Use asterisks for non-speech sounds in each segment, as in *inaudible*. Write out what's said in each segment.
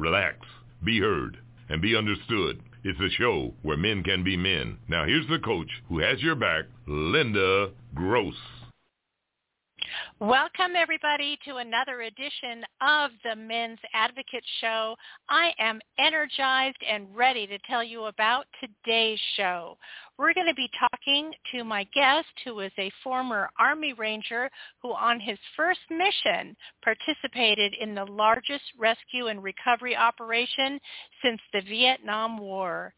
Relax, be heard, and be understood. It's a show where men can be men. Now here's the coach who has your back, Linda Gross. Welcome everybody to another edition of the Men's Advocate Show. I am energized and ready to tell you about today's show. We're going to be talking to my guest who is a former Army Ranger who on his first mission participated in the largest rescue and recovery operation since the Vietnam War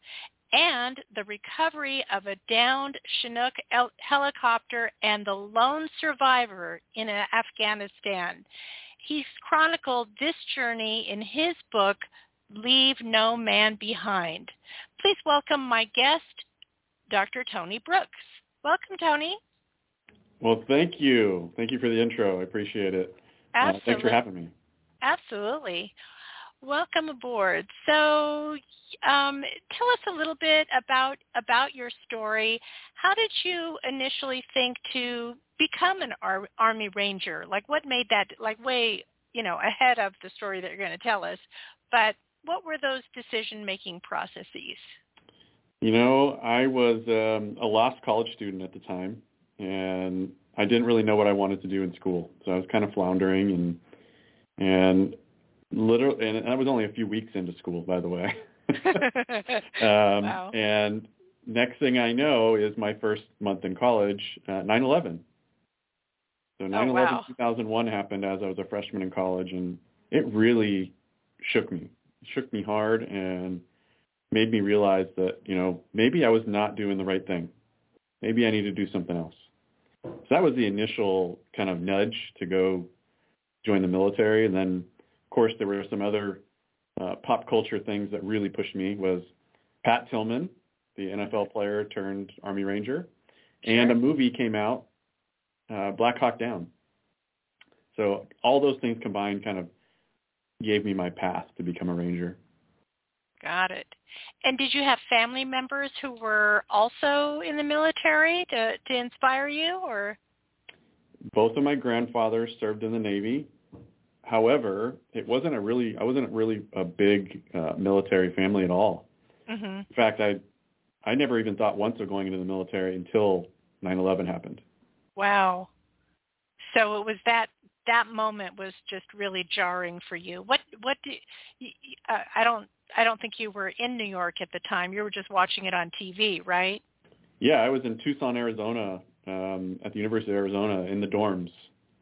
and the recovery of a downed Chinook helicopter and the lone survivor in Afghanistan. He's chronicled this journey in his book, Leave No Man Behind. Please welcome my guest, Dr. Tony Brooks. Welcome, Tony. Well, thank you. Thank you for the intro. I appreciate it. Absolutely. Uh, thanks for having me. Absolutely. Welcome aboard. So, um, tell us a little bit about about your story. How did you initially think to become an Ar- Army Ranger? Like, what made that like way you know ahead of the story that you're going to tell us? But what were those decision making processes? You know, I was um, a lost college student at the time, and I didn't really know what I wanted to do in school. So I was kind of floundering, and and literally, and I was only a few weeks into school, by the way. *laughs* um, wow. And next thing I know is my first month in college, uh, 9/11. So 9/11 oh, wow. 2001 happened as I was a freshman in college, and it really shook me. It shook me hard and made me realize that you know maybe I was not doing the right thing. Maybe I need to do something else. So that was the initial kind of nudge to go join the military, and then course, there were some other uh, pop culture things that really pushed me was Pat Tillman, the NFL player turned Army Ranger, sure. and a movie came out, uh, Black Hawk Down. So all those things combined kind of gave me my path to become a Ranger. Got it. And did you have family members who were also in the military to, to inspire you or? Both of my grandfathers served in the Navy. However, it wasn't a really I wasn't really a big uh, military family at all. Mm-hmm. In fact, I I never even thought once of going into the military until 9/11 happened. Wow. So it was that that moment was just really jarring for you. What what do, uh, I don't I don't think you were in New York at the time. You were just watching it on TV, right? Yeah, I was in Tucson, Arizona, um, at the University of Arizona in the dorms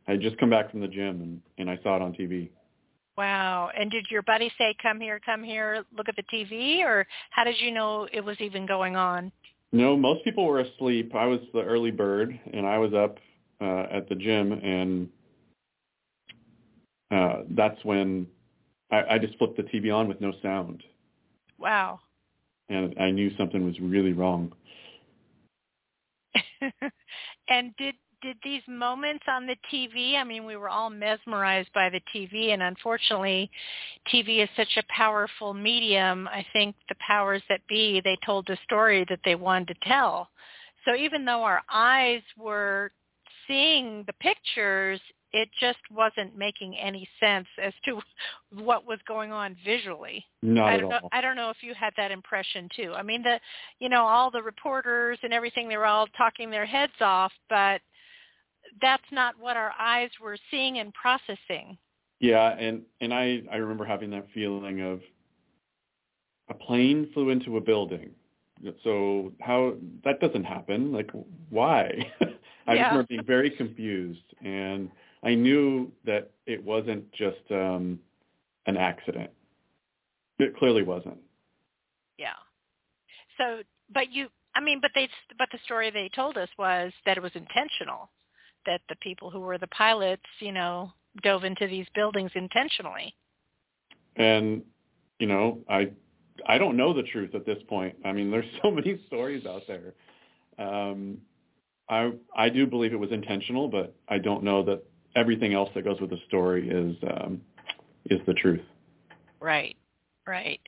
I had just come back from the gym and, and I saw it on TV. Wow. And did your buddy say, come here, come here, look at the TV? Or how did you know it was even going on? No, most people were asleep. I was the early bird, and I was up uh, at the gym, and uh, that's when I, I just flipped the TV on with no sound. Wow. And I knew something was really wrong. *laughs* and did did these moments on the TV, I mean, we were all mesmerized by the TV, and unfortunately, TV is such a powerful medium. I think the powers that be, they told a story that they wanted to tell. So even though our eyes were seeing the pictures, it just wasn't making any sense as to *laughs* what was going on visually. Not I don't all. know I don't know if you had that impression too. I mean the you know, all the reporters and everything they were all talking their heads off, but that's not what our eyes were seeing and processing. Yeah, and and I I remember having that feeling of a plane flew into a building. So how that doesn't happen? Like why? *laughs* I yeah. remember being very confused, and I knew that it wasn't just um, an accident. It clearly wasn't. Yeah. So, but you, I mean, but they, but the story they told us was that it was intentional that the people who were the pilots, you know, dove into these buildings intentionally. And you know, I I don't know the truth at this point. I mean, there's *laughs* so many stories out there. Um, I I do believe it was intentional, but I don't know that everything else that goes with the story is um, is the truth. Right. Right.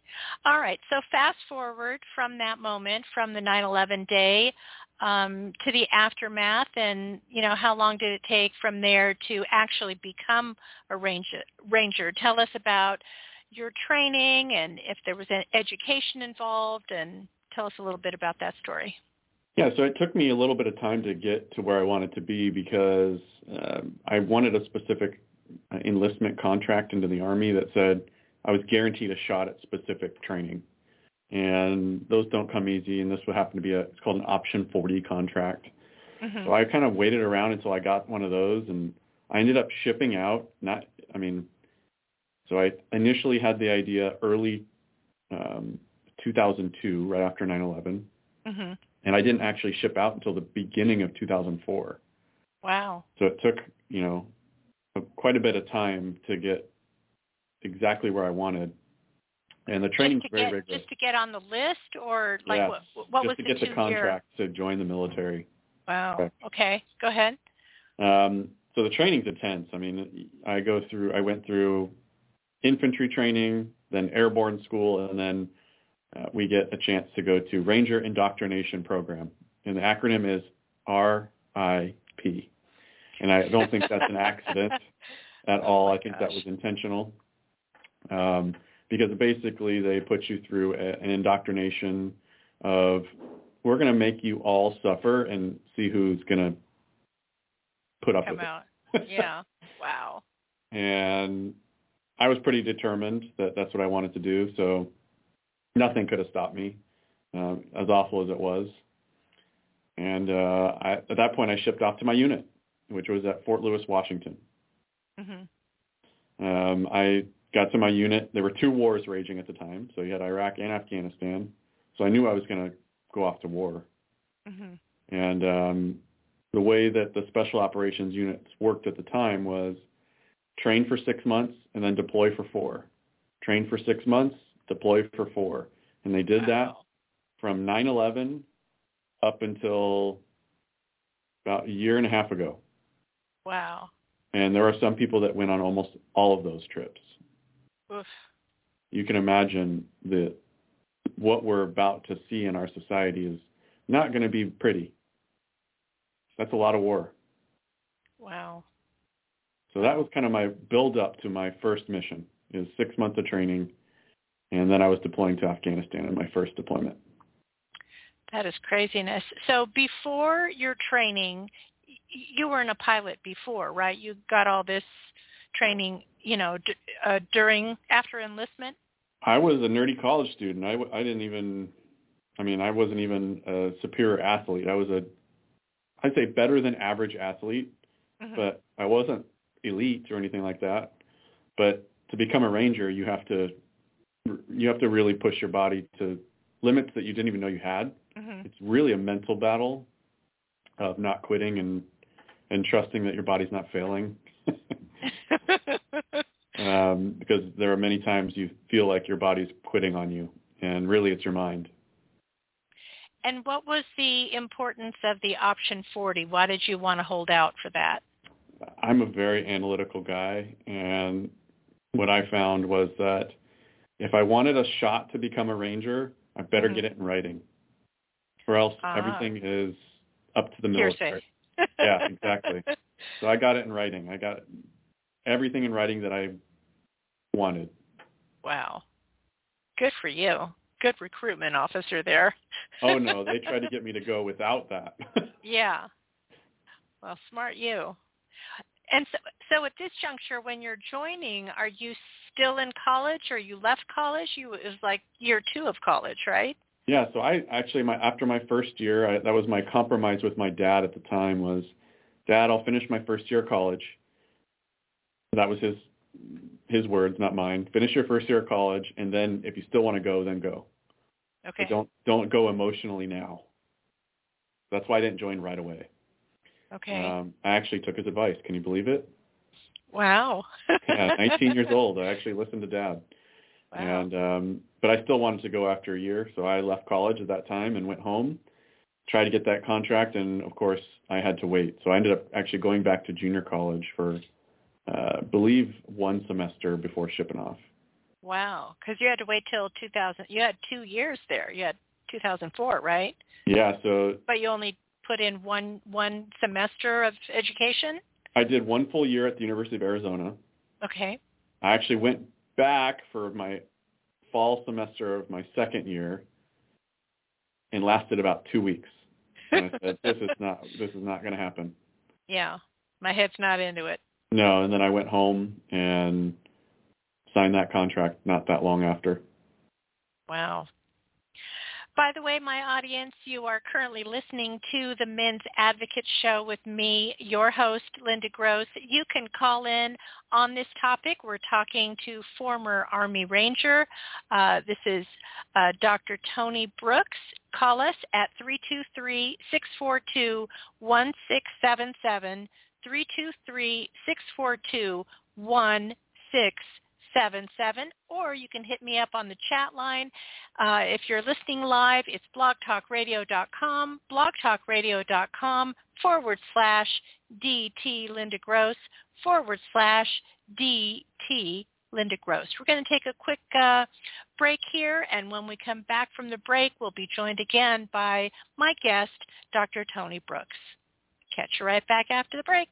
All right. So fast forward from that moment, from the 9/11 day um, to the aftermath, and you know how long did it take from there to actually become a ranger? Ranger. Tell us about your training and if there was an education involved, and tell us a little bit about that story. Yeah, so it took me a little bit of time to get to where I wanted to be because um, I wanted a specific uh, enlistment contract into the Army that said I was guaranteed a shot at specific training. And those don't come easy, and this would happen to be a, it's called an Option 40 contract. Mm-hmm. So I kind of waited around until I got one of those, and I ended up shipping out, not, I mean, so I initially had the idea early um, 2002, right after 9/11, Mm-hmm. and I didn't actually ship out until the beginning of 2004. Wow. So it took, you know, quite a bit of time to get exactly where I wanted. And the training's to very get, rigorous. Just to get on the list, or like what? What just was to the get the contract to join the military. Wow. Correct. Okay. Go ahead. Um, so the training's intense. I mean, I go through, I went through infantry training, then airborne school, and then uh, we get a chance to go to Ranger Indoctrination Program. And the acronym is RIP. And I don't think that's an accident *laughs* at all. Oh I think that was intentional. Um, because basically they put you through a, an indoctrination of we're going to make you all suffer and see who's going to put up Come with out. it. *laughs* Yeah. wow. and I was pretty determined that that's what I wanted to do. So nothing could have stopped me, um, as awful as it was. And uh, I, at that point, I shipped off to my unit, which was at Fort Lewis, Washington. hmm Um, I got to my unit. There were two wars raging at the time, so you had Iraq and Afghanistan. So I knew I was going to go off to war. hmm And um, the way that the special operations units worked at the time was train for six months and then deploy for four. Train for six months, deploy for four. And they did that from 9/11 up until about a year and a half ago. Wow. And there are some people that went on almost all of those trips. Oof. You can imagine that what we're about to see in our society is not going to be pretty. That's a lot of war. Wow. So that was kind of my build up to my first mission is six months of training. And then I was deploying to Afghanistan in my first deployment. That is craziness. So before your training, you weren't a pilot before, right? You got all this training, you know, d- uh, during after enlistment. I was a nerdy college student. I, w- I didn't even, I mean, I wasn't even a superior athlete. I was a, I'd say better than average athlete, Mhm. but I wasn't elite or anything like that. But to become a ranger, you have to, you have to really push your body to limits that you didn't even know you had. Mhm. it's really a mental battle of not quitting and and trusting that your body's not failing *laughs* um, because there are many times you feel like your body's quitting on you and really it's your mind and what was the importance of the option 40? Why did you want to hold out for that? i'm a very analytical guy and what i found was that if i wanted a shot to become a ranger i better Mhm. get it in writing or else Ah. everything is up to the Hearsay. military Yeah, exactly. *laughs* So I got it in writing. I got everything in writing that I wanted. wow. Good for you. Good recruitment officer there. Oh no, *laughs* they tried to get me to go without that. *laughs* Yeah. Well, smart you. And so, so at this juncture, when you're joining, are you still in college or you left college? You it was like year two of college, right? yeah, so I actually my after my first year, I, that was my compromise with my dad at the time was, Dad, I'll finish my first year of college. That was his his words, not mine. Finish your first year of college, and then if you still want to go, then go. Okay. But don't don't go emotionally now. That's why I didn't join right away. okay. Um, I actually took his advice. Can you believe it? wow. *laughs* yeah, 19 years *laughs* old. I actually listened to dad. Wow. And um, but I still wanted to go after a year, so I left college at that time and went home, tried to get that contract, and of course I had to wait. So I ended up actually going back to junior college for, uh, believe one semester before shipping off. Wow, because you had to wait till 2000. You had two years there. You had 2004, right? Yeah, so But you only put in one one semester of education. I did one full year at the University of Arizona. Okay. I actually went back for my fall semester of my second year and lasted about two weeks. And I said, this is not this is not going to happen. *laughs* yeah, my head's not into it. No, and then I went home and signed that contract not that long after. Wow. By the way, my audience, you are currently listening to the Men's Advocate Show with me, your host, Linda Gross. You can call in on this topic. We're talking to former Army Ranger. Uh, this is uh, Dr. Tony Brooks. Call us at 323-642-1677, 323-642-1677, or you can hit me up on the chat line. Uh, if you're listening live, it's blogtalkradio.com, blogtalkradio.com forward slash DT Linda Gross forward slash DT Linda Gross. We're going to take a quick uh, break here, and when we come back from the break, we'll be joined again by my guest, Dr. Tony Brooks. Catch you right back after the break.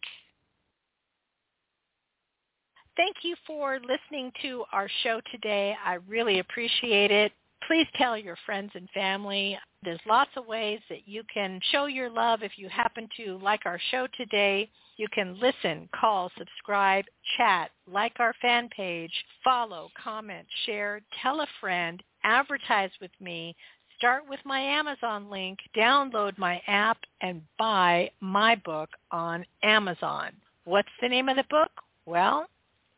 Thank you for listening to our show today. I really appreciate it. Please tell your friends and family. There's lots of ways that you can show your love if you happen to like our show today. You can listen, call, subscribe, chat, like our fan page, follow, comment, share, tell a friend, advertise with me, start with my Amazon link, download my app, and buy my book on Amazon. What's the name of the book? Well,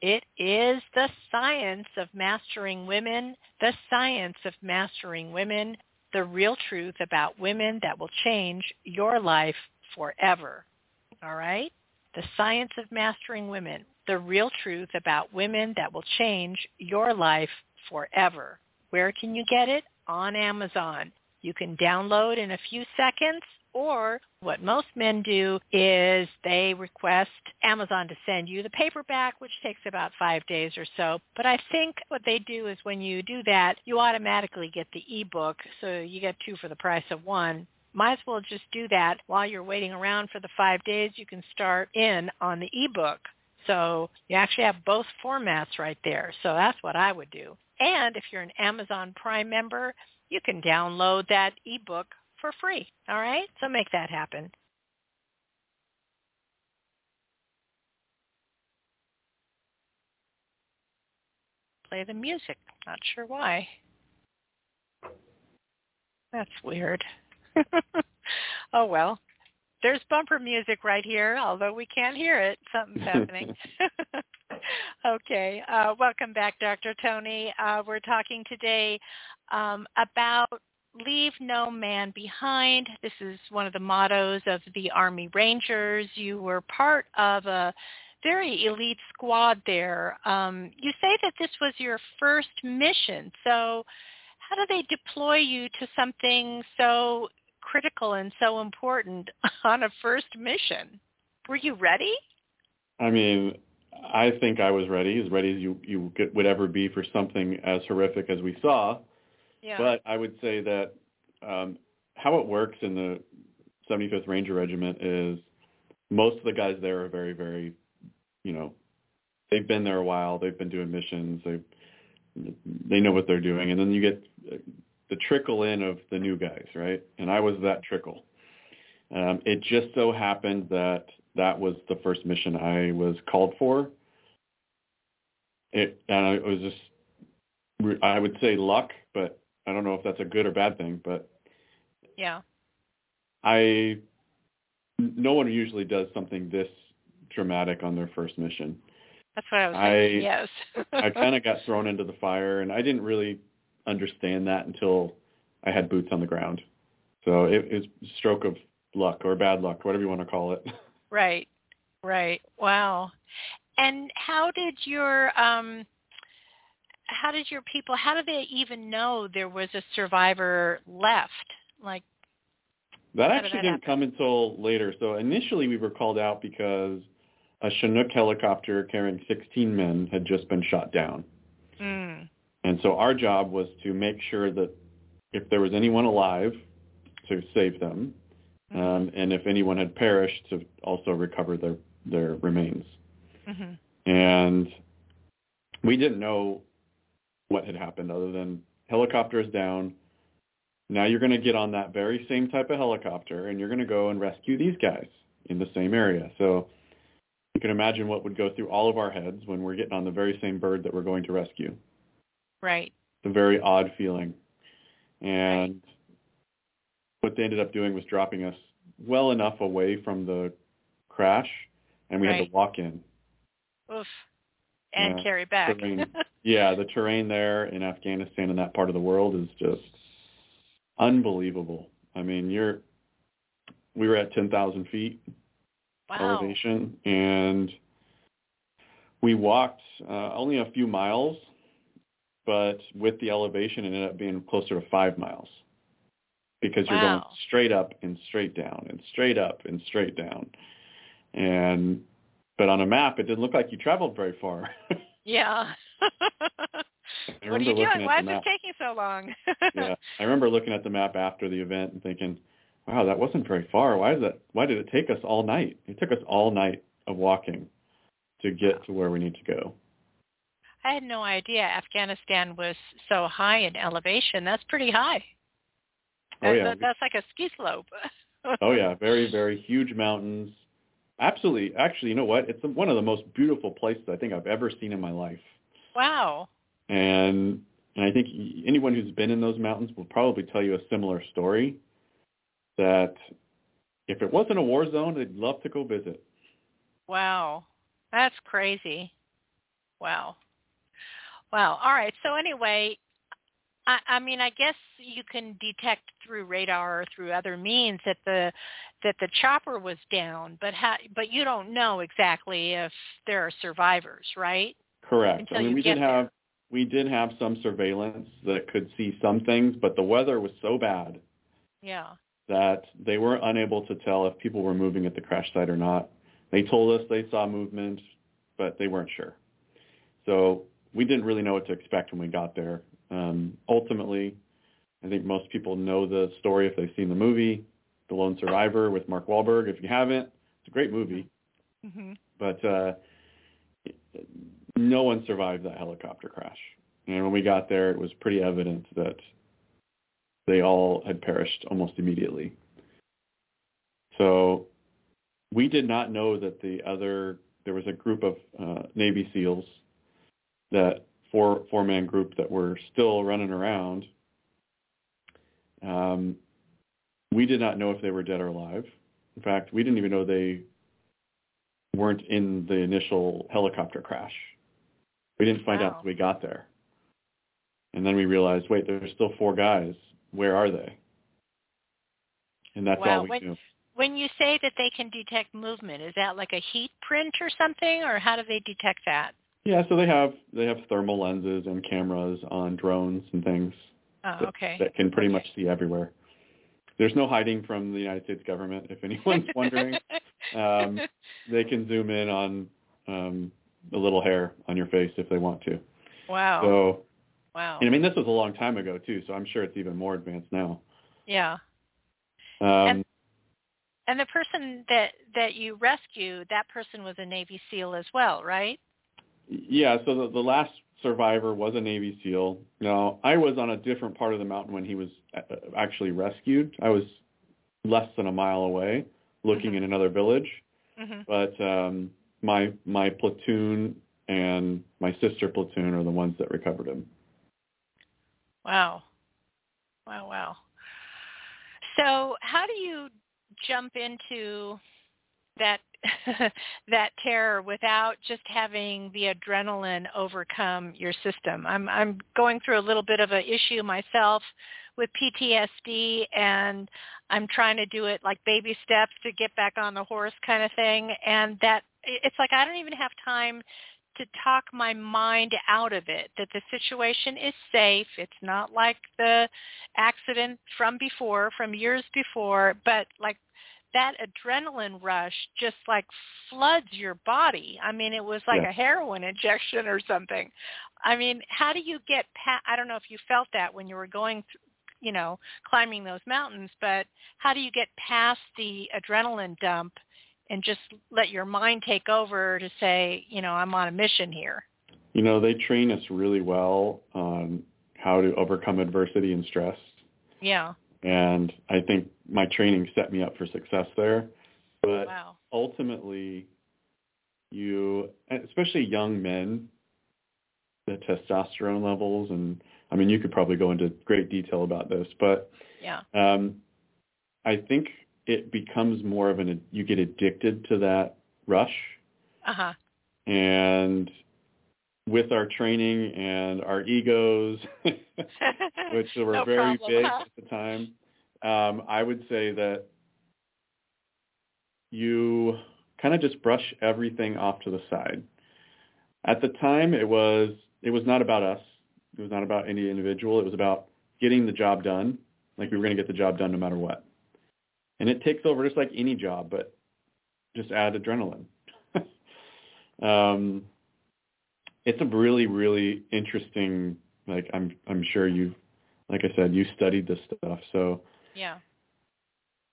it is the science of mastering women, the science of mastering women, the real truth about women that will change your life forever. All right? The science of mastering women, the real truth about women that will change your life forever. Where can you get it? On Amazon. You can download in a few seconds or what most men do is they request Amazon to send you the paperback, which takes about five days or so. But I think what they do is when you do that, you automatically get the ebook, so you get two for the price of one. Might as well just do that while you're waiting around for the five days. You can start in on the ebook. So you actually have both formats right there. So that's what I would do. And if you're an Amazon Prime member, you can download that ebook for free. All right? So make that happen. Play the music. Not sure why. That's weird. *laughs* oh well. There's bumper music right here, although we can't hear it. Something's happening. *laughs* *laughs* okay. Uh, welcome back, Dr. Tony. Uh, we're talking today um, about leave no man behind. This is one of the mottos of the Army Rangers. You were part of a very elite squad there. Um, you say that this was your first mission. So how do they deploy you to something so critical and so important *laughs* on a first mission? Were you ready? I mean, I think I was ready, as ready as you, you could, would ever be for something as horrific as we saw. Yeah. But I would say that um, how it works in the 75th Ranger Regiment is most of the guys there are very, very, you know, they've been there a while. They've been doing missions. They they know what they're doing, and then you get the trickle in of the new guys, right? And I was that trickle. Um, it just so happened that that was the first mission I was called for. It and it was just I would say luck, but I don't know if that's a good or bad thing, but yeah. I no one usually does something this dramatic on their first mission. That's what I was thinking. I- yes. *laughs* I kind of got thrown into the fire, and I didn't really understand that until I had boots on the ground. So it, it was a stroke of luck or bad luck, whatever you want to call it. *laughs* Right. Right. Wow. And how did your um how did your people? How did they even know there was a survivor left? Like that how did actually that didn't come until later. So initially we were called out because a Chinook helicopter carrying 16 men had just been shot down. Mm. And so our job was to make sure that if there was anyone alive, to save them. Um, and if anyone had perished, to also recover their their remains. hmm And we didn't know what had happened other than helicopters down. Now you're going to get on that very same type of helicopter and you're going to go and rescue these guys in the same area. So you can imagine what would go through all of our heads when we're getting on the very same bird that we're going to rescue. Right. It's a very odd feeling. And what they ended up doing was dropping us well enough away from the crash and we had to walk in. Oof. And Yeah, carry back. terrain. *laughs* Yeah, the terrain there in Afghanistan and that part of the world is just unbelievable. I mean, you're we were at 10,000 feet wow. elevation and we walked uh, only a few miles, but with the elevation it ended up being closer to five miles because you're going straight up and straight down and straight up and straight down. And but on a map it didn't look like you traveled very far. *laughs* Yeah. What are you doing? Why is this taking so long? yeah, I remember looking at the map after the event and thinking, "Wow, that wasn't very far. Why is that? Why did it take us all night? It took us all night of walking to get to where we need to go." I had no idea Afghanistan was so high in elevation. That's pretty high. Oh That's, yeah, that's like a ski slope. *laughs* oh yeah, very very huge mountains. Absolutely, actually, you know what? It's one of the most beautiful places I think I've ever seen in my life. Wow. And and I think anyone who's been in those mountains will probably tell you a similar story. That if it wasn't a war zone, they'd love to go visit. Wow. That's crazy. Wow. Wow. All right. So anyway, I, I mean, I guess you can detect through radar or through other means that the that the chopper was down, but how, but you don't know exactly if there are survivors, right? Correct. Until I mean, we did there. have we did have some surveillance that could see some things, but the weather was so bad Yeah. that they were unable to tell if people were moving at the crash site or not. They told us they saw movement, but they weren't sure. So we didn't really know what to expect when we got there. Um, ultimately, I think most people know the story if they've seen the movie, The Lone Survivor with Mark Wahlberg. If you haven't, it's a great movie, hmm but uh, no one survived that helicopter crash. And when we got there, it was pretty evident that they all had perished almost immediately. So we did not know that the other, there was a group of uh, Navy SEALs, that four four man group that were still running around. Um, we did not know if they were dead or alive. In fact, we didn't even know they weren't in the initial helicopter crash. We didn't find Wow. out until we got there. And then we realized, wait, there's still four guys. Where are they? And that's Wow, all we when- knew. When you say that they can detect movement, is that like a heat print or something, or how do they detect that? Yeah, so they have they have thermal lenses and cameras on drones and things Oh, that, okay. that can pretty Okay. much see everywhere. There's no hiding from the United States government. If anyone's *laughs* wondering, um, they can zoom in on um, a little hair on your face if they want to. wow. So, wow. and I mean, this was a long time ago too, so I'm sure it's even more advanced now. Yeah. Um, And- And the person that that you rescued, that person was a Navy SEAL as well, right? Yeah, so the, the last survivor was a Navy SEAL. Now, I was on a different part of the mountain when he was uh, actually rescued. I was less than a mile away, looking Mhm. in another village. hmm but um, my my platoon and my sister platoon are the ones that recovered him. Wow. Wow, wow. So how do you jump into that *laughs* that terror without just having the adrenaline overcome your system? I'm I'm going through a little bit of an issue myself with PTSD and I'm trying to do it like baby steps to get back on the horse kind of thing and that it's like I don't even have time to talk my mind out of it, that the situation is safe. It's not like the accident from before, from years before, but like that adrenaline rush just like floods your body. I mean, it was like a heroin injection or something. I mean, how do you get past, I don't know if you felt that when you were going, you know, climbing those mountains, but how do you get past the adrenaline dump and just let your mind take over to say, you know, I'm on a mission here? You know, they train us really well on how to overcome adversity and stress. Yeah. And I think my training set me up for success there. But Wow. ultimately, you, especially young men, the testosterone levels, and I mean, you could probably go into great detail about this, but Yeah. um, I think it becomes more of an, you get addicted to that rush. Uh-huh. And with our training and our egos, *laughs* which were No very problem, big huh? at the time, um, I would say that you kind of just brush everything off to the side. At the time, it was it was not about us. It was not about any individual. It was about getting the job done. Like we were going to get the job done no matter what. And it takes over just like any job, but just add adrenaline. *laughs* um, it's a really, really interesting. Like I'm, I'm sure you, like I said, you studied this stuff. So yeah.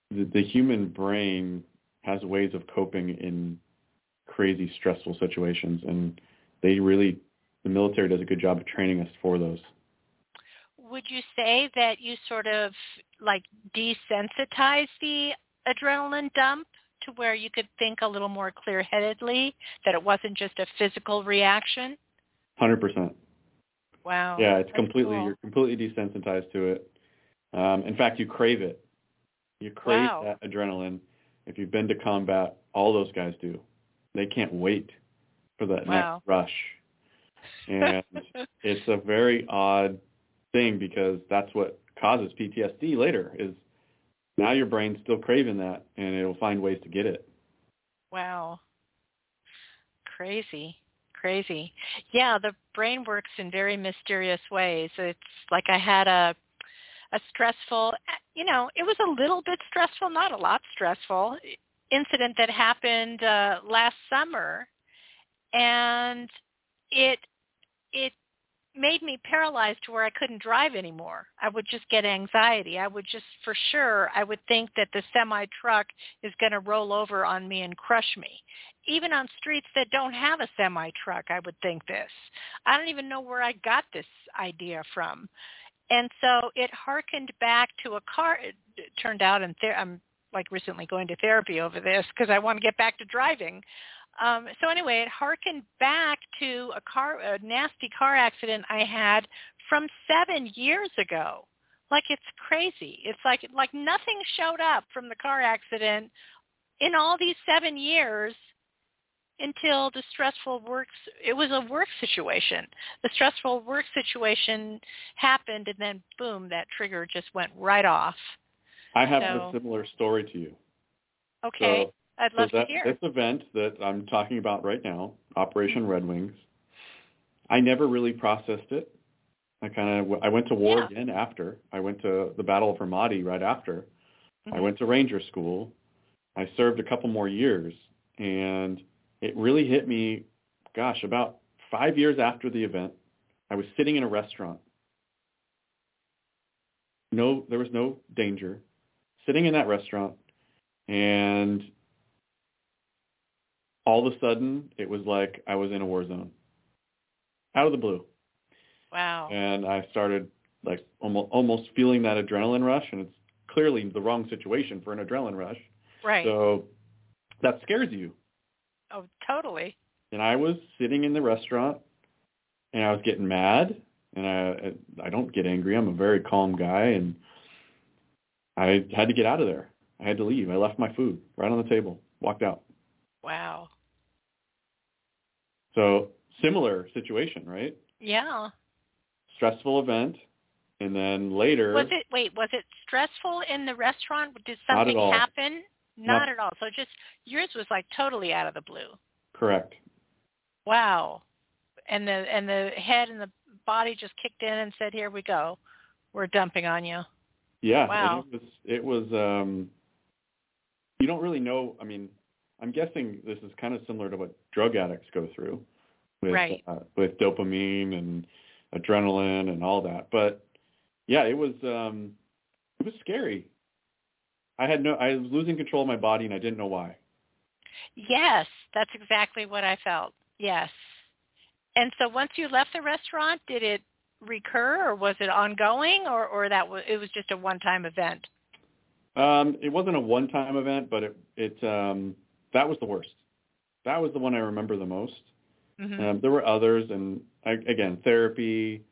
the, the human brain has ways of coping in crazy, stressful situations, and they really, the military does a good job of training us for those. Would you say that you sort of like desensitize the adrenaline dump to where you could think a little more clear-headedly, that it wasn't just a physical reaction? Hundred percent. Wow. Yeah, it's That's completely cool. you're completely desensitized to it. Um, in fact, you crave it. You crave Wow. that adrenaline. If you've been to combat, all those guys do. They can't wait for that Wow. next rush. And *laughs* it's a very odd thing because that's what causes PTSD later is now your brain's still craving that and it'll find ways to get it. Wow. Crazy. Crazy. Yeah, the brain works in very mysterious ways. It's like I had a a stressful, you know, it was a little bit stressful, not a lot stressful incident that happened uh last summer and it it made me paralyzed to where I couldn't drive anymore. I would just get anxiety. I would just for sure I would think that the semi truck is going to roll over on me and crush me. Even on streets that don't have a semi truck, I would think this. I don't even know where I got this idea from. And so it harkened back to a car. It turned out, and ther- I'm like recently going to therapy over this because I want to get back to driving. Um, so anyway, it harkened back to a car, a nasty car accident I had from seven years ago. Like it's crazy. It's like like nothing showed up from the car accident in all these seven years until the stressful work it was a work situation the stressful work situation happened and then boom that trigger just went right off I have So- a similar story to you. okay So i'd So love that, to hear this event that I'm talking about right now, Operation Red Wings, I never really processed it. I kind of I went to war Yeah. again after. I went to the Battle of Ramadi right after. I Mhm. went to Ranger School. I served a couple more years, and it really hit me. Gosh, about five years after the event, I was sitting in a restaurant. No, there was no danger. Sitting in that restaurant, and all of a sudden it was like I was in a war zone. Out of the blue. wow And I started like almost almost feeling that adrenaline rush and it's clearly the wrong situation for an adrenaline rush. right So that scares you. oh totally And I was sitting in the restaurant and I was getting mad and I I don't get angry. I'm a very calm guy and I had to get out of there. I had to leave. I left my food right on the table, walked out. Wow So similar situation, right? yeah Stressful event, and then later, was it wait was it stressful in the restaurant did Not at something all. happen not Not- at all so just yours was like totally out of the blue correct. wow and the and the head and the body just kicked in and said, "Here we go, we're dumping on you." Yeah, Wow. it was. It was. Um, you don't really know. I mean, I'm guessing this is kind of similar to what drug addicts go through, with Right. uh, with dopamine and adrenaline and all that. But yeah, it was. Um, it was scary. I had no. I was losing control of my body, and I didn't know why. Yes, that's exactly what I felt. Yes. And so once you left the restaurant, did it recur or was it ongoing or or that was it was just a one-time event? Um, it wasn't a one-time event, but it it um, that was the worst. That was the one I remember the most. Mhm. Um, there were others, and I, again, therapy,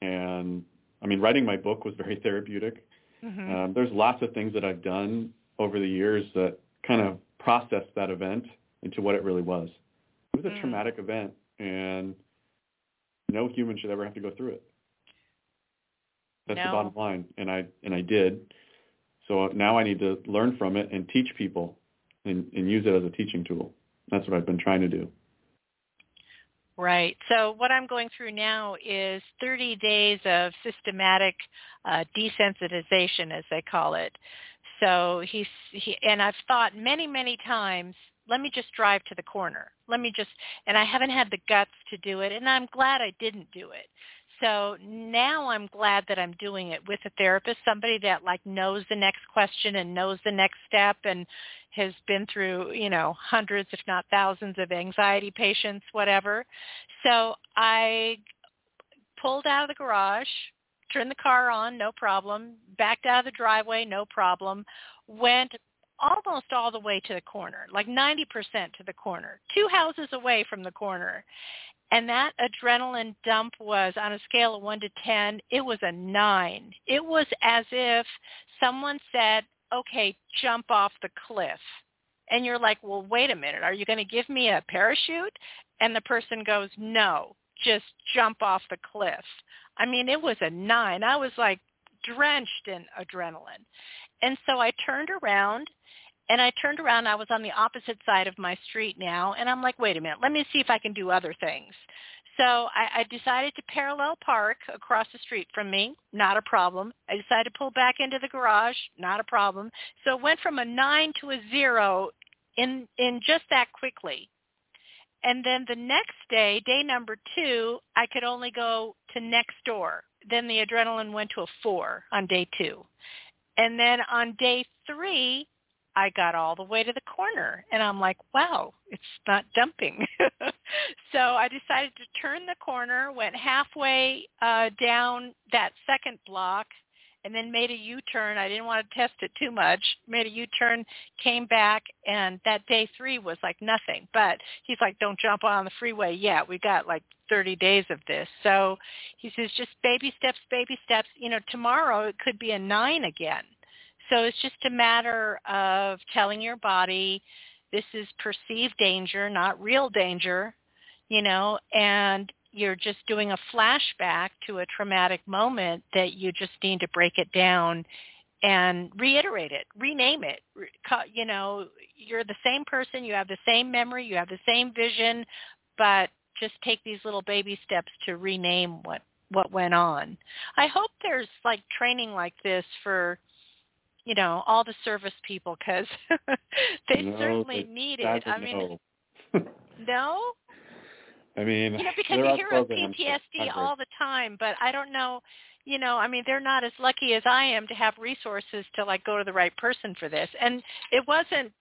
and I mean, writing my book was very *laughs* therapeutic. Mhm. Um, there's lots of things that I've done over the years that kind of processed that event into what it really was. It was a Mm. traumatic event, and no human should ever have to go through it. That's the bottom line, and I and I did. So now I need to learn from it and teach people, and, and use it as a teaching tool. That's what I've been trying to do. Right. So what I'm going through now is 30 days of systematic uh, desensitization, as they call it. So he's he, and I've thought many, many times, let me just drive to the corner. Let me just, and I haven't had the guts to do it, and I'm glad I didn't do it. So now I'm glad that I'm doing it with a therapist, somebody that like knows the next question and knows the next step and has been through, you know, hundreds if not thousands of anxiety patients, whatever. So I pulled out of the garage, turned the car on, no problem, backed out of the driveway, no problem, went almost all the way to the corner, like 90% to the corner, two houses away from the corner. And that adrenaline dump was on a scale of 1 to 10, it was a 9. It was as if someone said, okay, jump off the cliff. And you're like, well, wait a minute. Are you going to give me a parachute? And the person goes, no, just jump off the cliff. I mean, it was a 9. I was like drenched in adrenaline. And so I turned around and I turned around. I was on the opposite side of my street now, and I'm like, wait a minute, let me see if I can do other things. So I, I decided to parallel park across the street from me, not a problem. I decided to pull back into the garage, not a problem. So it went from a nine to a zero in in just that quickly. And then the next day, day number two, I could only go to next door. Then the adrenaline went to a four on day two. And then on day three, I got all the way to the corner and I'm like, wow, it's not dumping. *laughs* so I decided to turn the corner, went halfway uh, down that second block and then made a U-turn. I didn't want to test it too much. Made a U-turn, came back, and that day three was like nothing. But he's like, don't jump on the freeway yet. We got like 30 days of this. So he says, just baby steps, baby steps. You know, tomorrow it could be a nine again. So it's just a matter of telling your body this is perceived danger, not real danger, you know, and you're just doing a flashback to a traumatic moment that you just need to break it down and reiterate it, rename it. You know, you're the same person, you have the same memory, you have the same vision, but just take these little baby steps to rename what what went on. I hope there's like training like this for you know all the service people because *laughs* they No, certainly need it. I mean, *laughs* no. I mean, you know, because you hear of PTSD all the time, but I don't know, you know, I mean, they're not as lucky as I am to have resources to like go to the right person for this. And it wasn't,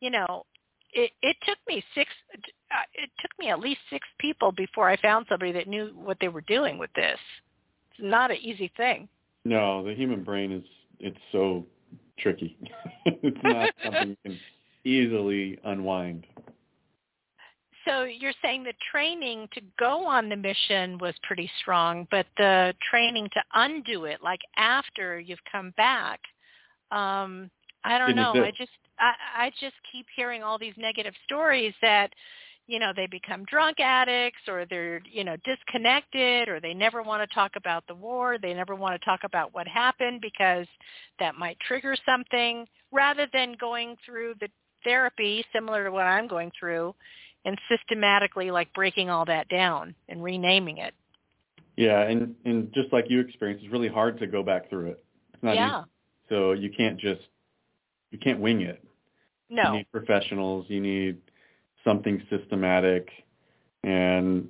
you know, it it took me six uh, it took me at least six people before I found somebody that knew what they were doing with this. It's not an easy thing. No, the human brain is it's so tricky. *laughs* it's not *laughs* something you can easily unwind. So you're saying the training to go on the mission was pretty strong, but the training to undo it, like after you've come back, um, I don't Didn't know. I just I, I just keep hearing all these negative stories that you know they become drunk addicts or they're you know disconnected or they never want to talk about the war they never want to talk about what happened because that might trigger something rather than going through the therapy similar to what I'm going through and systematically like breaking all that down and renaming it. Yeah, and and just like you experienced, it's really hard to go back through it. It's not yeah. easy. So you can't just you can't wing it. No. You need professionals. You need something systematic, and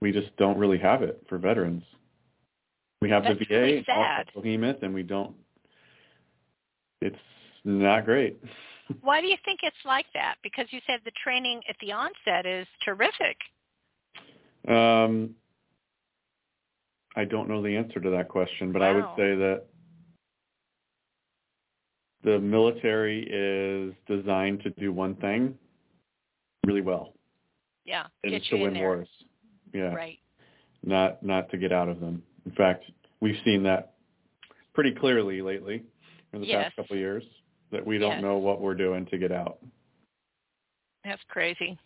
we just don't really have it for veterans. We have That's the VA, really sad. behemoth, and we don't. It's not great. *laughs* Why do you think it's like that? Because you said the training at the onset is terrific. Um, I don't know the answer to that question, but I would say that the military is designed to do one thing really well, Yeah, and get it's to in win there. wars. Yeah, Right. not not to get out of them. In fact, we've seen that pretty clearly lately in the Yes. past couple of years that we don't Yes. know what we're doing to get out. That's crazy.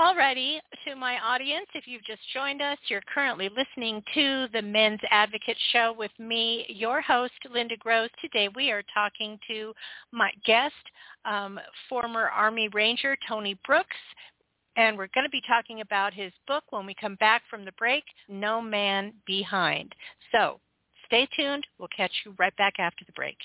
Alrighty, to my audience, if you've just joined us, you're currently listening to the Men's Advocate Show with me, your host, Linda Gross. Today we are talking to my guest, um, former Army Ranger Tony Brooks, and we're going to be talking about his book when we come back from the break, No Man Behind. So stay tuned. We'll catch you right back after the break.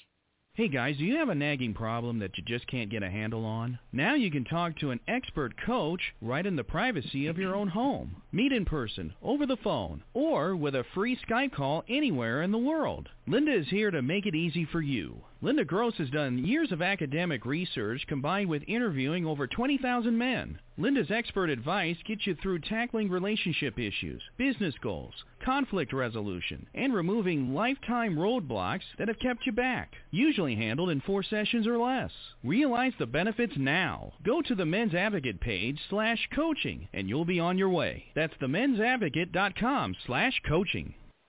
Hey guys, do you have a nagging problem that you just can't get a handle on? Now you can talk to an expert coach right in the privacy of your own home. Meet in person, over the phone, or with a free Skype call anywhere in the world. Linda is here to make it easy for you. Linda Gross has done years of academic research combined with interviewing over 20,000 men. Linda's expert advice gets you through tackling relationship issues, business goals, conflict resolution, and removing lifetime roadblocks that have kept you back. Usually handled in four sessions or less. Realize the benefits now. Go to the Men's Advocate page slash coaching and you'll be on your way. That's themensadvocate.com slash coaching.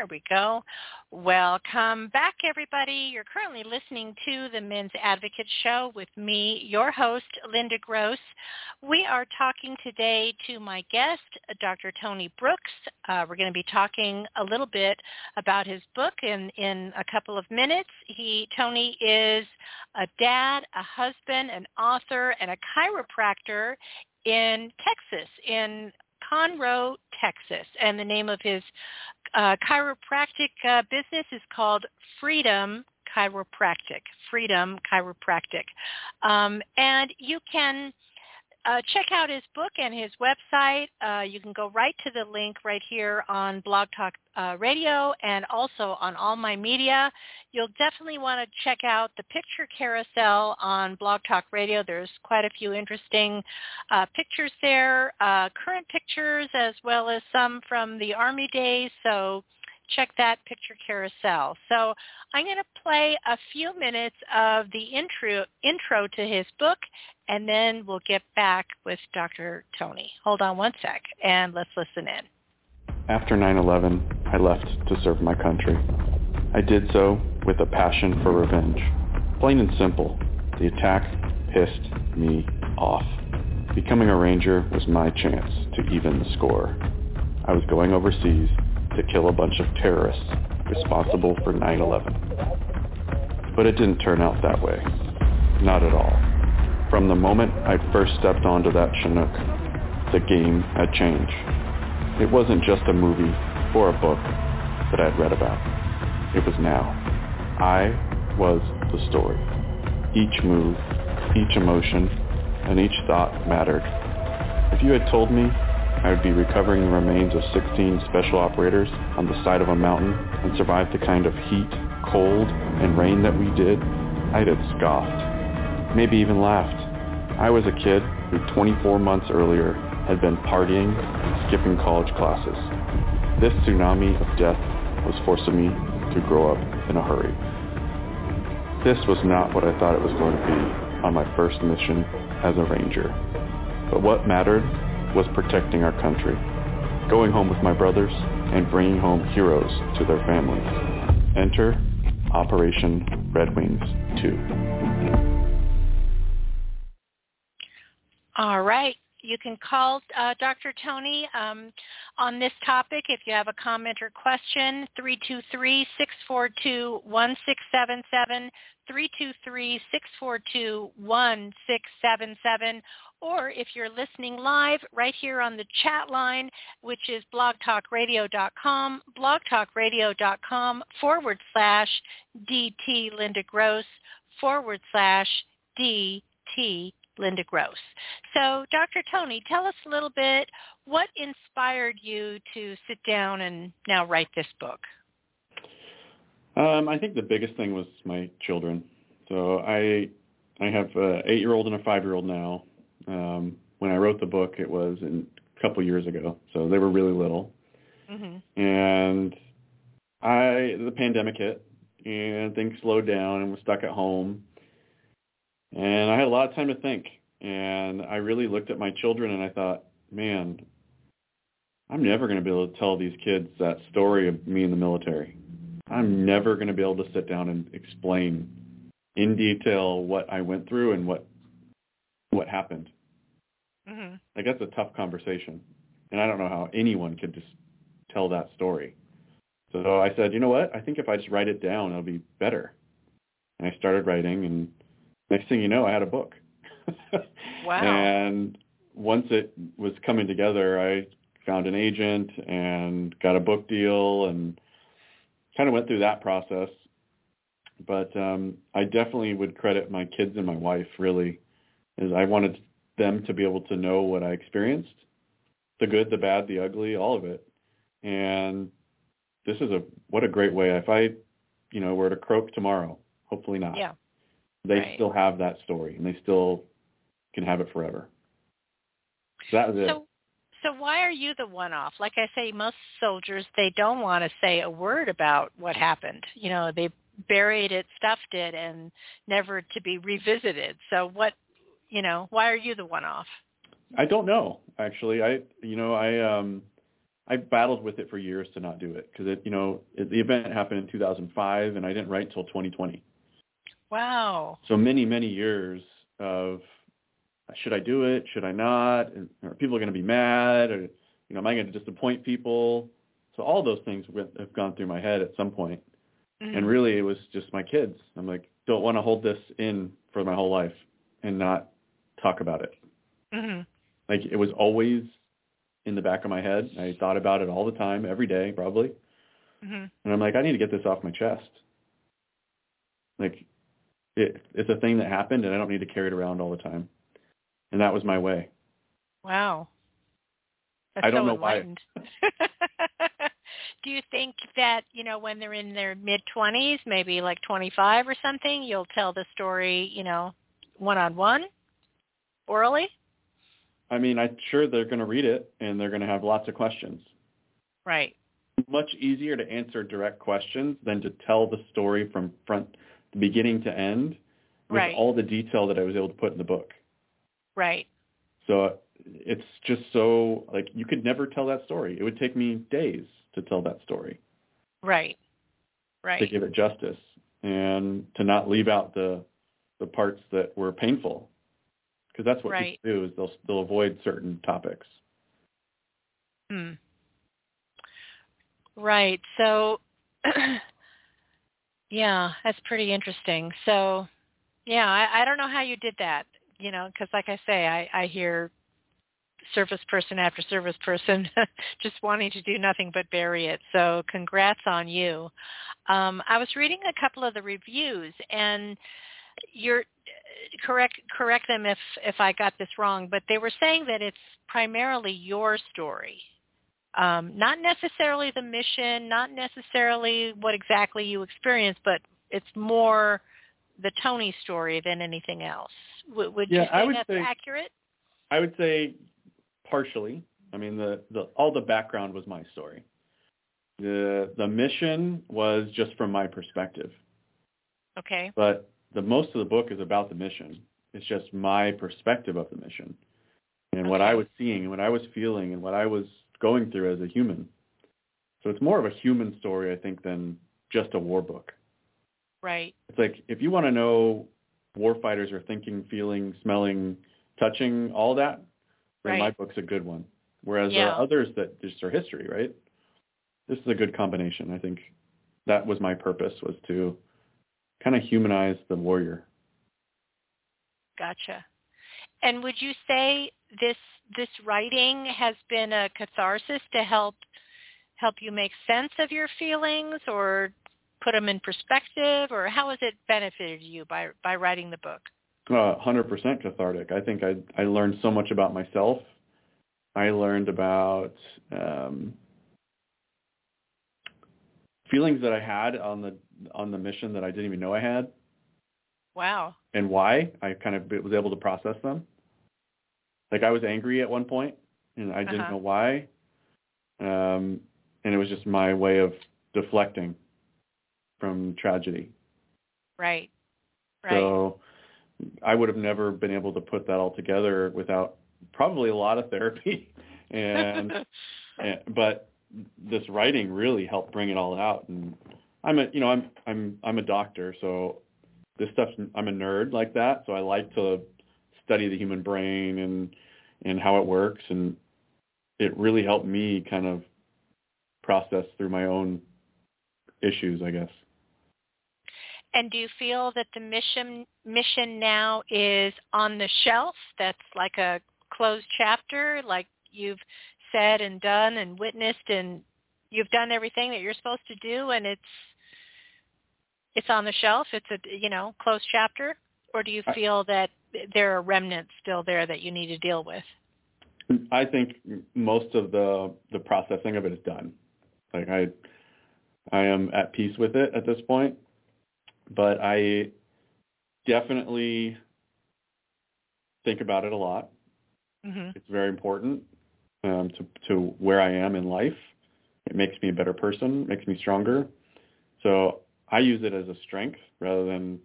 There we go. Welcome back, everybody. You're currently listening to the Men's Advocate Show with me, your host, Linda Gross. We are talking today to my guest, Dr. Tony Brooks. Uh, we're going to be talking a little bit about his book in, in a couple of minutes. He, Tony is a dad, a husband, an author, and a chiropractor in Texas, in Conroe, Texas. And the name of his uh, chiropractic uh, business is called Freedom Chiropractic. Freedom Chiropractic. Um, and you can uh, check out his book and his website. Uh, you can go right to the link right here on Blog Talk uh, Radio and also on all my media. You'll definitely want to check out the picture carousel on Blog Talk Radio. There's quite a few interesting uh, pictures there, uh, current pictures as well as some from the Army days. So check that picture carousel. So I'm going to play a few minutes of the intro intro to his book, and then we'll get back with Dr. Tony. Hold on one sec, and let's listen in. After 9-11, I left to serve my country. I did so with a passion for revenge. Plain and simple, the attack pissed me off. Becoming a ranger was my chance to even the score. I was going overseas to kill a bunch of terrorists responsible for 9-11. But it didn't turn out that way. Not at all. From the moment I first stepped onto that Chinook, the game had changed. It wasn't just a movie or a book that I'd read about. It was now. I was the story. Each move, each emotion, and each thought mattered. If you had told me I would be recovering the remains of 16 special operators on the side of a mountain and survive the kind of heat, cold, and rain that we did, I'd have scoffed. Maybe even laughed. I was a kid who 24 months earlier had been partying and skipping college classes. This tsunami of death was forcing me to grow up in a hurry. This was not what I thought it was going to be on my first mission as a ranger. But what mattered was protecting our country, going home with my brothers, and bringing home heroes to their families. Enter Operation Red Wings 2. All right. You can call uh, Dr. Tony um, on this topic if you have a comment or question, 323-642-1677, 323-642-1677, or if you're listening live right here on the chat line, which is blogtalkradio.com, blogtalkradio.com forward slash DT Linda Gross forward slash DT Linda Gross. So Dr. Tony, tell us a little bit what inspired you to sit down and now write this book? Um, I think the biggest thing was my children. So I I have an eight-year-old and a five-year-old now. Um, when I wrote the book, it was in, a couple years ago, so they were really little. Mm-hmm. And I the pandemic hit, and things slowed down, and was stuck at home. And I had a lot of time to think. And I really looked at my children and I thought, man, I'm never going to be able to tell these kids that story of me in the military. I'm never going to be able to sit down and explain in detail what I went through and what what happened. Mm-hmm. Like that's a tough conversation, and I don't know how anyone could just tell that story. So I said, you know what? I think if I just write it down, it'll be better. And I started writing, and next thing you know, I had a book. *laughs* wow. And once it was coming together, I found an agent and got a book deal and kind of went through that process. But um, I definitely would credit my kids and my wife really, as I wanted them to be able to know what I experienced, the good, the bad, the ugly, all of it. And this is a what a great way. If I, you know, were to croak tomorrow, hopefully not. Yeah. They right. still have that story and they still can have it forever. So that was it. So, so why are you the one-off? Like I say, most soldiers they don't want to say a word about what happened. You know, they buried it, stuffed it, and never to be revisited. So what, you know, why are you the one-off? I don't know actually. I, you know, I um, I battled with it for years to not do it because it, you know, it, the event happened in 2005 and I didn't write until 2020. Wow. So many, many years of should I do it? Should I not? And are people going to be mad? Or you know, am I going to disappoint people? So all those things have gone through my head at some point. Mm-hmm. And really, it was just my kids. I'm like, don't want to hold this in for my whole life and not talk about it. Mm-hmm. Like it was always in the back of my head. I thought about it all the time, every day, probably. Mm-hmm. And I'm like, I need to get this off my chest. Like, it, it's a thing that happened, and I don't need to carry it around all the time and that was my way. Wow. That's I don't so know enlightened. why. *laughs* Do you think that, you know, when they're in their mid-20s, maybe like 25 or something, you'll tell the story, you know, one-on-one, orally? I mean, I'm sure they're going to read it and they're going to have lots of questions. Right. Much easier to answer direct questions than to tell the story from front, beginning to end, with right. all the detail that I was able to put in the book. Right. So it's just so like you could never tell that story. It would take me days to tell that story. Right. Right. To give it justice and to not leave out the the parts that were painful. Because that's what right. people do is they'll they'll avoid certain topics. Hmm. Right. So *clears throat* yeah, that's pretty interesting. So yeah, I, I don't know how you did that you know, because like I say, I, I hear service person after service person *laughs* just wanting to do nothing but bury it. So congrats on you. Um, I was reading a couple of the reviews, and you're correct correct them if if I got this wrong, but they were saying that it's primarily your story. Um, not necessarily the mission, not necessarily what exactly you experienced, but it's more the Tony story than anything else. W- would yeah, you say I would that's say, accurate? I would say partially. I mean, the, the all the background was my story. The the mission was just from my perspective, Okay. but the most of the book is about the mission. It's just my perspective of the mission and what I was seeing and what I was feeling and what I was going through as a human. So it's more of a human story, I think, than just a war book. Right. It's like if you want to know war fighters are thinking, feeling, smelling, touching, all that, then my book's a good one. Whereas there are others that just are history, right? This is a good combination. I think that was my purpose was to kind of humanize the warrior. Gotcha. And would you say this this writing has been a catharsis to help help you make sense of your feelings or put them in perspective or how has it benefited you by by writing the book? Uh, 100% cathartic. I think I I learned so much about myself. I learned about um, feelings that I had on the on the mission that I didn't even know I had. Wow. and why I kind of was able to process them. Like I was angry at one point and I didn't Uh-huh. know why. Um, and it was just my way of deflecting from tragedy. Right. Right. So I would have never been able to put that all together without probably a lot of therapy. *laughs* and, *laughs* and but this writing really helped bring it all out. And I'm a, you know, I'm, I'm, I'm a doctor, so this stuff, I'm a nerd like that. So I like to study the human brain and, and how it works. And it really helped me kind of process through my own issues, I guess. and do you feel that the mission mission now is on the shelf that's like a closed chapter like you've said and done and witnessed and you've done everything that you're supposed to do and it's it's on the shelf it's a you know closed chapter or do you feel that there are remnants still there that you need to deal with I think most of the the processing of it is done. Like I I am at peace with it at this point, but I definitely think about it a lot. mhm It's very important um, to to where I am in life. It makes me a better person, makes me stronger. So I use it as a strength rather than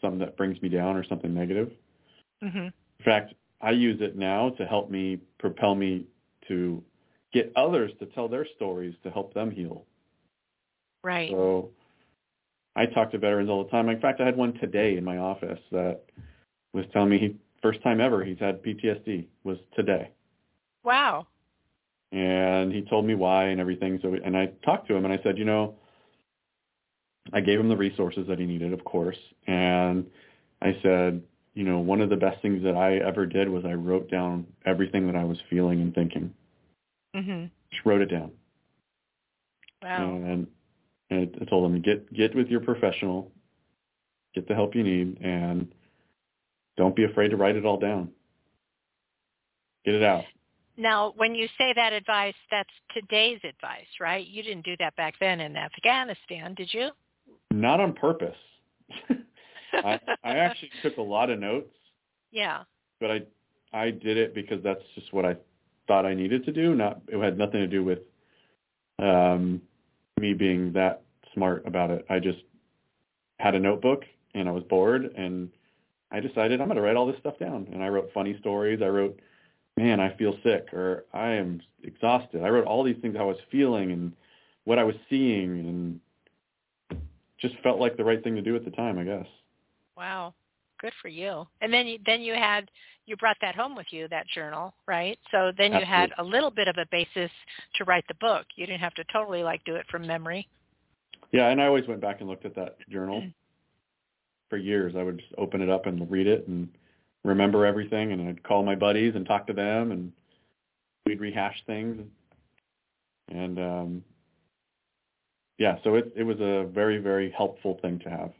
something that brings me down or something negative. mhm In fact, I use it now to help me propel me to get others to tell their stories to help them heal. right So I talk to veterans all the time. In fact, I had one today in my office that was telling me he first time ever he's had PTSD was today. wow And he told me why and everything. So and I talked to him and I said, you know, I gave him the resources that he needed, of course. And I said, you know, one of the best things that I ever did was I wrote down everything that I was feeling and thinking. mhm Just wrote it down. wow And, and I told him, get get with your professional, get the help you need, and don't be afraid to write it all down. Get it out. Now, when you say that advice, that's today's advice, right? You didn't do that back then in Afghanistan, did you? Not on purpose. *laughs* I, I actually took a lot of notes, yeah. but I I did it because that's just what I thought I needed to do. Not it had nothing to do with um, me being that smart about it. I just had a notebook and I was bored and I decided I'm going to write all this stuff down. And I wrote funny stories. I wrote, man, I feel sick or I am exhausted. I wrote all these things I was feeling and what I was seeing and just felt like the right thing to do at the time, I guess. Wow. Good for you. And then you, then you had you brought that home with you that journal, right? So then you had a little bit of a basis to write the book. You didn't have to totally like do it from memory. Yeah, and I always went back and looked at that journal for years. I would just open it up and read it and remember everything, and I'd call my buddies and talk to them, and we'd rehash things. And um, yeah, so it it was a very very helpful thing to have.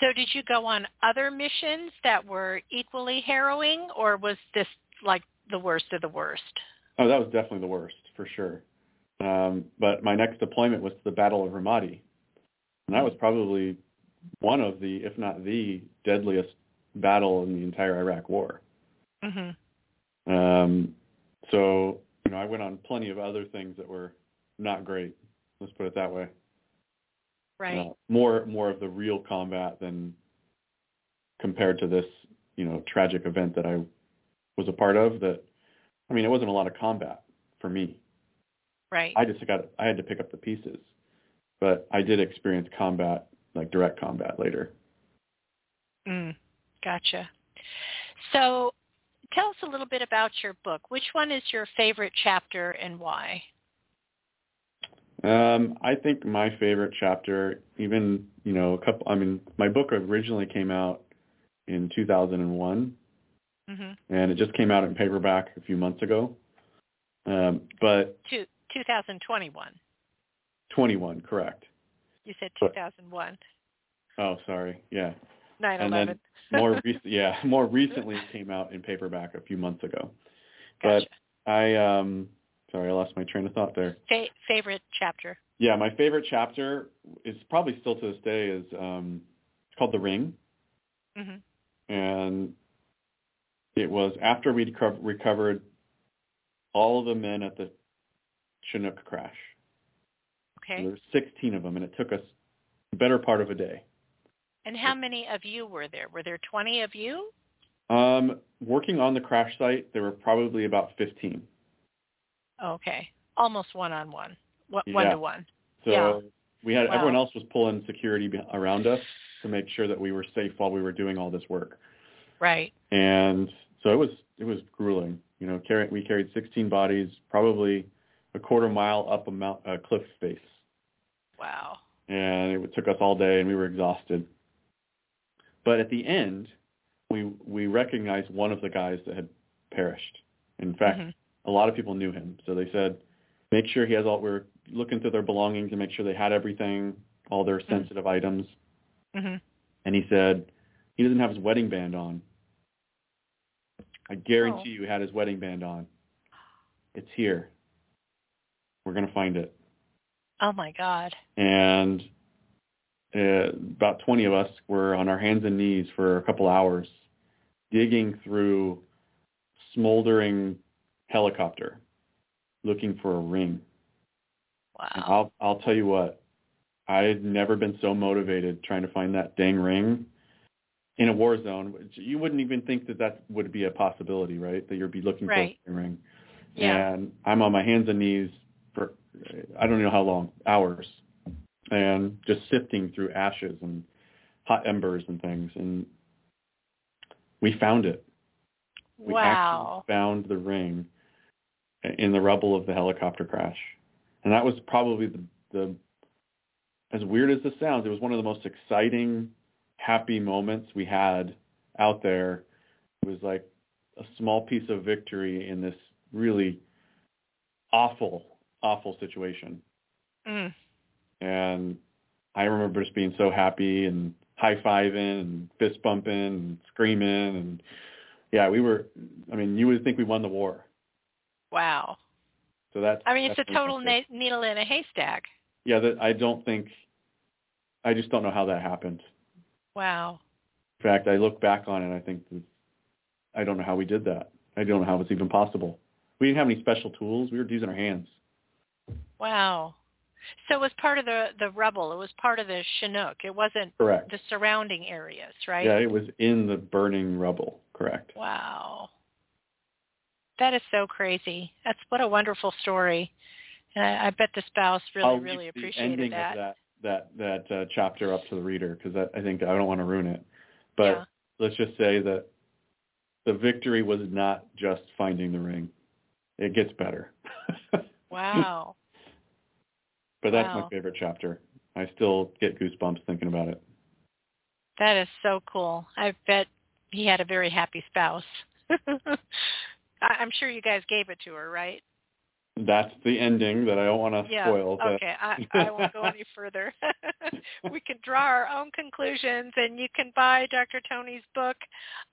So did you go on other missions that were equally harrowing or was this like the worst of the worst? Oh, that was definitely the worst for sure. Um, but my next deployment was to the Battle of Ramadi, and that was probably one of the, if not the deadliest battle in the entire Iraq War. Mm-hmm. Um, so, you know, I went on plenty of other things that were not great. Let's put it that way. Right. More more of the real combat than compared to this, you know, tragic event that I was a part of. That I mean, it wasn't a lot of combat for me. Right. I just got I had to pick up the pieces, but I did experience combat, like direct combat later. Mm, gotcha. So tell us a little bit about your book. Which one is your favorite chapter and why? Um, I think my favorite chapter, even you know, a couple. I mean, my book originally came out in 2001, Mm-hmm. and it just came out in paperback a few months ago. Um, but Two, 2021. 21, correct? You said But- 2001. Oh, sorry. Yeah. 9/11. And then *laughs* more recent, yeah, more recently came out in paperback a few months ago. gotcha. But I, um, sorry, I lost my train of thought there. Fa- favorite chapter. Yeah, my favorite chapter is probably still to this day is um, it's called The Ring, hmm and it was after we'd co- recovered all of the men at the Chinook crash. Okay. There were 16 of them, and it took us the better part of a day. And how many of you were there? Were there 20 of you? Um, working on the crash site, there were probably about 15. Okay. Almost one on one. One to one. So Yeah. we had Wow. everyone else was pulling security around us to make sure that we were safe while we were doing all this work. Right. And so it was it was grueling. You know, carry, we carried 16 bodies, probably a quarter mile up a, mount, a cliff face, Wow. and it took us all day, and we were exhausted. But at the end, we we recognized one of the guys that had perished. In fact, Mhm. A lot of people knew him, so they said, make sure he has all. We're looking through their belongings and make sure they had everything, all their sensitive items. Mhm. And he said, he doesn't have his wedding band on. I guarantee Oh. you he had his wedding band on. It's here. We're going to find it. Oh my God. And uh, about 20 of us were on our hands and knees for a couple hours digging through smoldering helicopter looking for a ring. And Wow. I'll I'll tell you what, I had never been so motivated trying to find that dang ring in a war zone. which You wouldn't even think that that would be a possibility, right? That you'd be looking Right. for a ring. Yeah. And I'm on my hands and knees for I don't know how long, hours, and just sifting through ashes and hot embers and things. And we found it. We wow. actually found the ring in the rubble of the helicopter crash. And that was probably the, the as weird as this sounds, it was one of the most exciting, happy moments we had out there. It was like a small piece of victory in this really awful, awful situation. Mm. And I remember just being so happy and high fiving and fist bumping and screaming and yeah, we were. I mean, you would think we won the war. Wow. So that's. I mean, it's a total na- needle in a haystack. Yeah, that I don't think. I just don't know how that happened. Wow. In fact, I look back on it, I think I don't know how we did that. I don't know how it's even possible. We didn't have any special tools. We were using our hands. Wow. So it was part of the the rubble. It was part of the Chinook. It wasn't Correct. the surrounding areas, right? Yeah, it was in the burning rubble. Correct. Wow. That is so crazy. That's what a wonderful story. And I, I bet the spouse really, I'll really appreciated ending that. of that that that uh, chapter up to the reader because I think I don't want to ruin it. But Yeah. let's just say that the victory was not just finding the ring. It gets better. *laughs* Wow. but that's Wow. my favorite chapter. I still get goosebumps thinking about it. That is so cool. I bet he had a very happy spouse. *laughs* I- I'm sure you guys gave it to her, right? That's the ending that I don't want to Yeah. spoil. But Okay. I, I won't go any further. *laughs* we can draw our own conclusions, and you can buy Dr. Tony's book.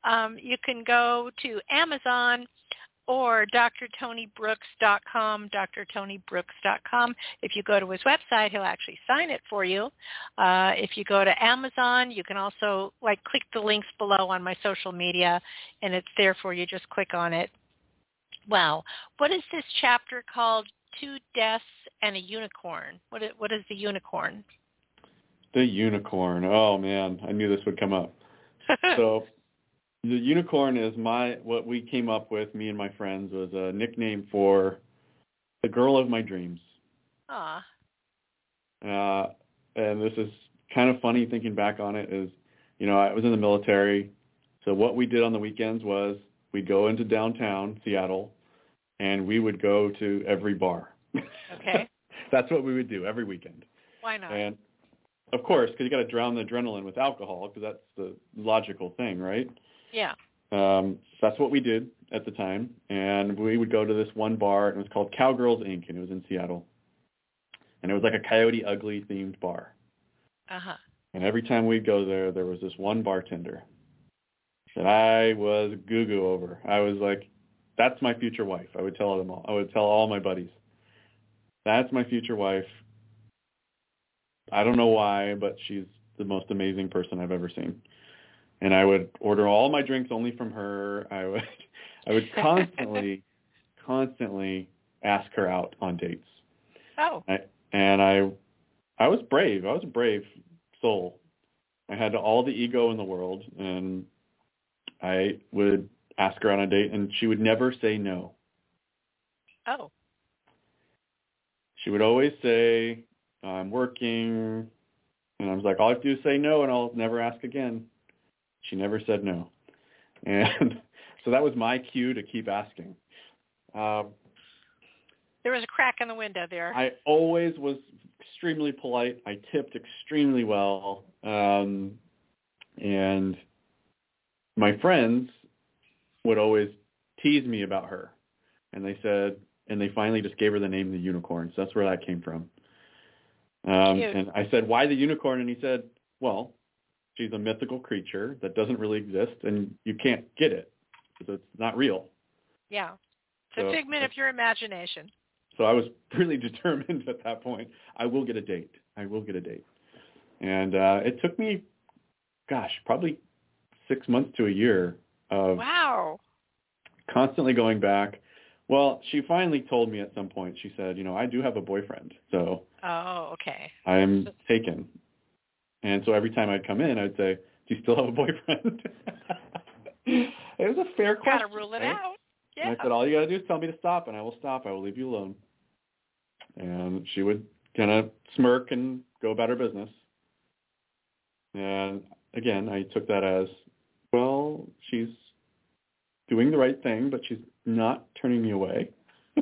Um, you can go to Amazon or drtonybrooks.com, drtonybrooks.com. If you go to his website, he'll actually sign it for you. Uh, if you go to Amazon, you can also like click the links below on my social media, and it's there for you. Just click on it. Wow. What is this chapter called? two deaths and a unicorn. What is, what is the unicorn? The unicorn. Oh man, I knew this would come up. *laughs* so the unicorn is my what we came up with. Me and my friends was a nickname for the girl of my dreams. Ah. Uh, and this is kind of funny thinking back on it. Is you know I was in the military, so what we did on the weekends was we'd go into downtown Seattle, and we would go to every bar. Okay. *laughs* That's what we would do every weekend. Why not? And of course, because you got to drown the adrenaline with alcohol, because that's the logical thing, right? yeah. Um, that's what we did at the time, and we would go to this one bar, and it was called Cowgirls Inc., and it was in Seattle, and it was like a Coyote Ugly themed bar. Uh huh. And every time we'd go there, there was this one bartender that I was goo-goo over. I was like, that's my future wife. I would tell them all. I would tell all my buddies, that's my future wife. I don't know why, but she's the most amazing person I've ever seen. And I would order all my drinks only from her. I would, *laughs* I would constantly, *laughs* constantly ask her out on dates. Oh. I, and I, I was brave. I was a brave soul. I had all the ego in the world, and I would ask her on a date, and she would never say no. Oh. She would always say, "I'm working," and I was like, "All I have to do is say no, and I'll never ask again." She never said no, and *laughs* so that was my cue to keep asking. Um, There was a crack in the window there. I always was extremely polite. I tipped extremely well. Um, and my friends would always tease me about her. And they said, and they finally just gave her the name the unicorn. So that's where that came from. Um, Cute. and I said, why the unicorn? And he said, well, she's a mythical creature that doesn't really exist and you can't get it because it's not real. yeah. It's So- a figment of your imagination. So I was *laughs* really determined at that point. I will get a date. I will get a date. And uh, it took me, gosh, probably six months to a year of Wow. constantly going back. Well, she finally told me at some point. She said, "You know, I do have a boyfriend, so Oh, okay. I'm taken." And so every time I'd come in, I'd say, "Do you still have a boyfriend?" *laughs* it was a fair question. Got to rule it right? out. And Yeah. I said, all you got to do is tell me to stop, and I will stop. I will leave you alone. And she would kind of smirk and go about her business. And again, I took that as, well, she's doing the right thing, but she's not turning me away. *laughs*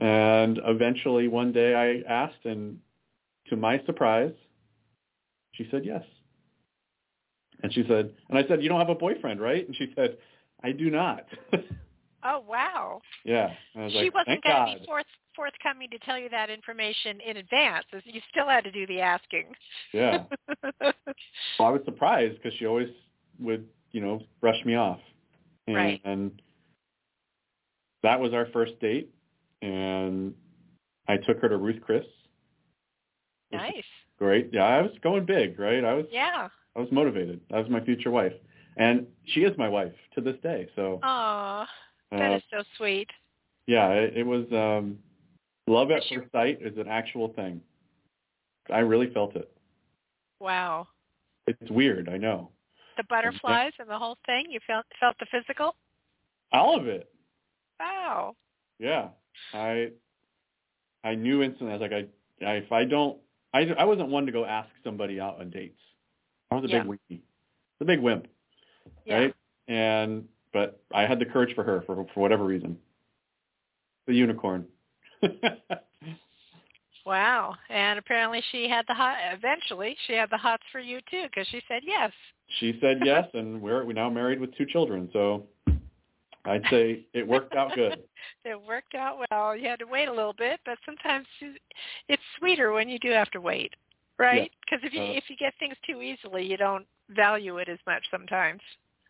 and eventually one day I asked, and to my surprise, she said yes. And she said, and I said, you don't have a boyfriend, right? And she said, I do not. *laughs* Oh, wow. yeah. Was she like, wasn't going to be forth, forthcoming to tell you that information in advance. You still had to do the asking. Yeah. *laughs* Well, I was surprised because she always would, you know, brush me off. And, Right. and that was our first date. And I took her to Ruth Chris. Nice. Great. Yeah, I was going big, right? I was Yeah. I was motivated. That was my future wife. And she is my wife to this day. So Aw, that uh, is so sweet. yeah, it, it was um love at first sight is an actual thing. I really felt it. Wow. It's weird, I know. The butterflies and the whole thing. You felt felt the physical. All of it. Wow. Yeah, I I knew instantly. I was like, I, I if I don't, I I wasn't one to go ask somebody out on dates. I was a Yeah. big wimpy, a big wimp, Yeah. right? And but I had the courage for her for for whatever reason. The unicorn. *laughs* Wow. And apparently she had the hot. Eventually, she had the hots for you too, because she said yes. she said yes, and we're we now married with two children. So I'd say it worked out good. *laughs* it worked out well. You had to wait a little bit, but sometimes it's sweeter when you do have to wait, right? Because if you Uh, if you get things too easily, you don't value it as much sometimes.